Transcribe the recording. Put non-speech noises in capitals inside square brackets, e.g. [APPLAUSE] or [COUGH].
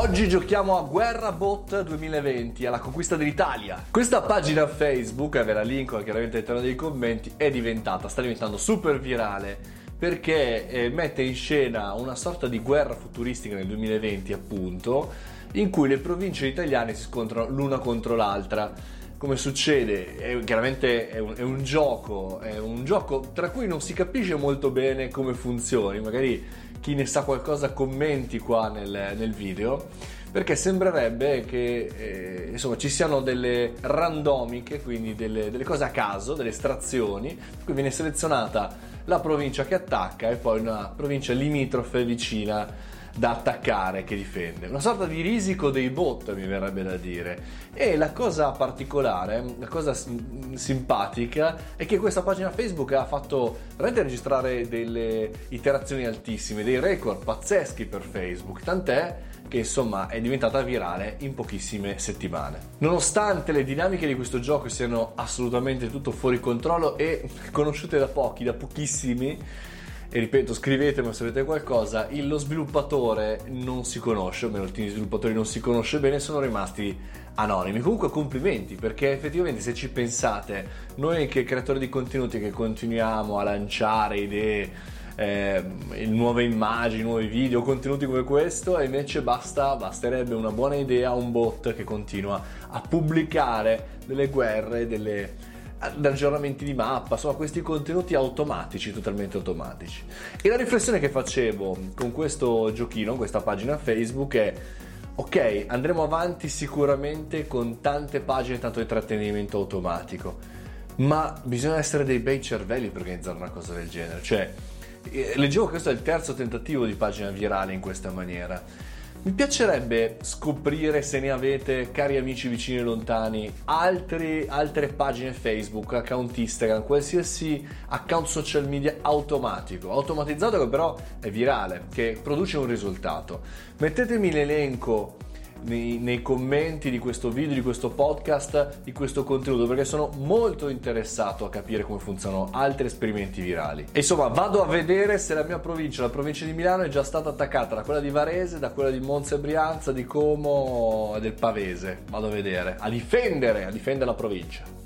Oggi giochiamo a Guerra Bot 2020, alla conquista dell'Italia. Questa pagina Facebook, e ve la linko chiaramente all'interno dei commenti, è diventata, sta diventando super virale perché eh, mette in scena una sorta di guerra futuristica nel 2020 appunto, in cui le province italiane si scontrano l'una contro l'altra. Come succede, è, chiaramente è un, è un, gioco, è un gioco tra cui non si capisce molto bene come funzioni, magari chi ne sa qualcosa commenti qua nel, nel video, perché sembrerebbe che eh, insomma, ci siano delle randomiche, quindi delle, delle cose a caso, delle estrazioni, cui viene selezionata la provincia che attacca e poi una provincia limitrofe vicina da attaccare che difende. Una sorta di risico dei bot, mi verrebbe da dire. E la cosa particolare, la cosa simpatica, è che questa pagina Facebook ha fatto veramente registrare delle iterazioni altissime, dei record pazzeschi per Facebook, tant'è che insomma è diventata virale in pochissime settimane. Nonostante le dinamiche di questo gioco siano assolutamente tutto fuori controllo e [LAUGHS] conosciute da pochi, da pochissimi, e ripeto scrivetemi se avete qualcosa lo sviluppatore non si conosce o meno il team di sviluppatori non si conosce bene sono rimasti anonimi. Comunque complimenti perché effettivamente se ci pensate noi che creatori di contenuti che continuiamo a lanciare idee eh, nuove immagini, nuovi video, contenuti come questo e invece basta, basterebbe una buona idea, un bot che continua a pubblicare delle guerre, delle, aggiornamenti di mappa, insomma questi contenuti automatici, totalmente automatici. E la riflessione che facevo con questo giochino, questa pagina Facebook è ok, andremo avanti sicuramente con tante pagine, tanto intrattenimento automatico, ma bisogna essere dei bei cervelli per organizzare una cosa del genere, cioè eh, leggevo che questo è il terzo tentativo di pagina virale in questa maniera mi piacerebbe scoprire se ne avete, cari amici vicini e lontani, altri, altre pagine Facebook, account Instagram, qualsiasi account social media automatico, automatizzato che però è virale, che produce un risultato. Mettetemi l'elenco nei, nei, commenti di questo video, di questo podcast, di questo contenuto, perché sono molto interessato a capire come funzionano altri esperimenti virali. E insomma, vado a vedere se la mia provincia, la provincia di Milano, è già stata attaccata da quella di Varese, da quella di Monza e Brianza, di Como e del Pavese. Vado a vedere, a difendere, a difendere la provincia.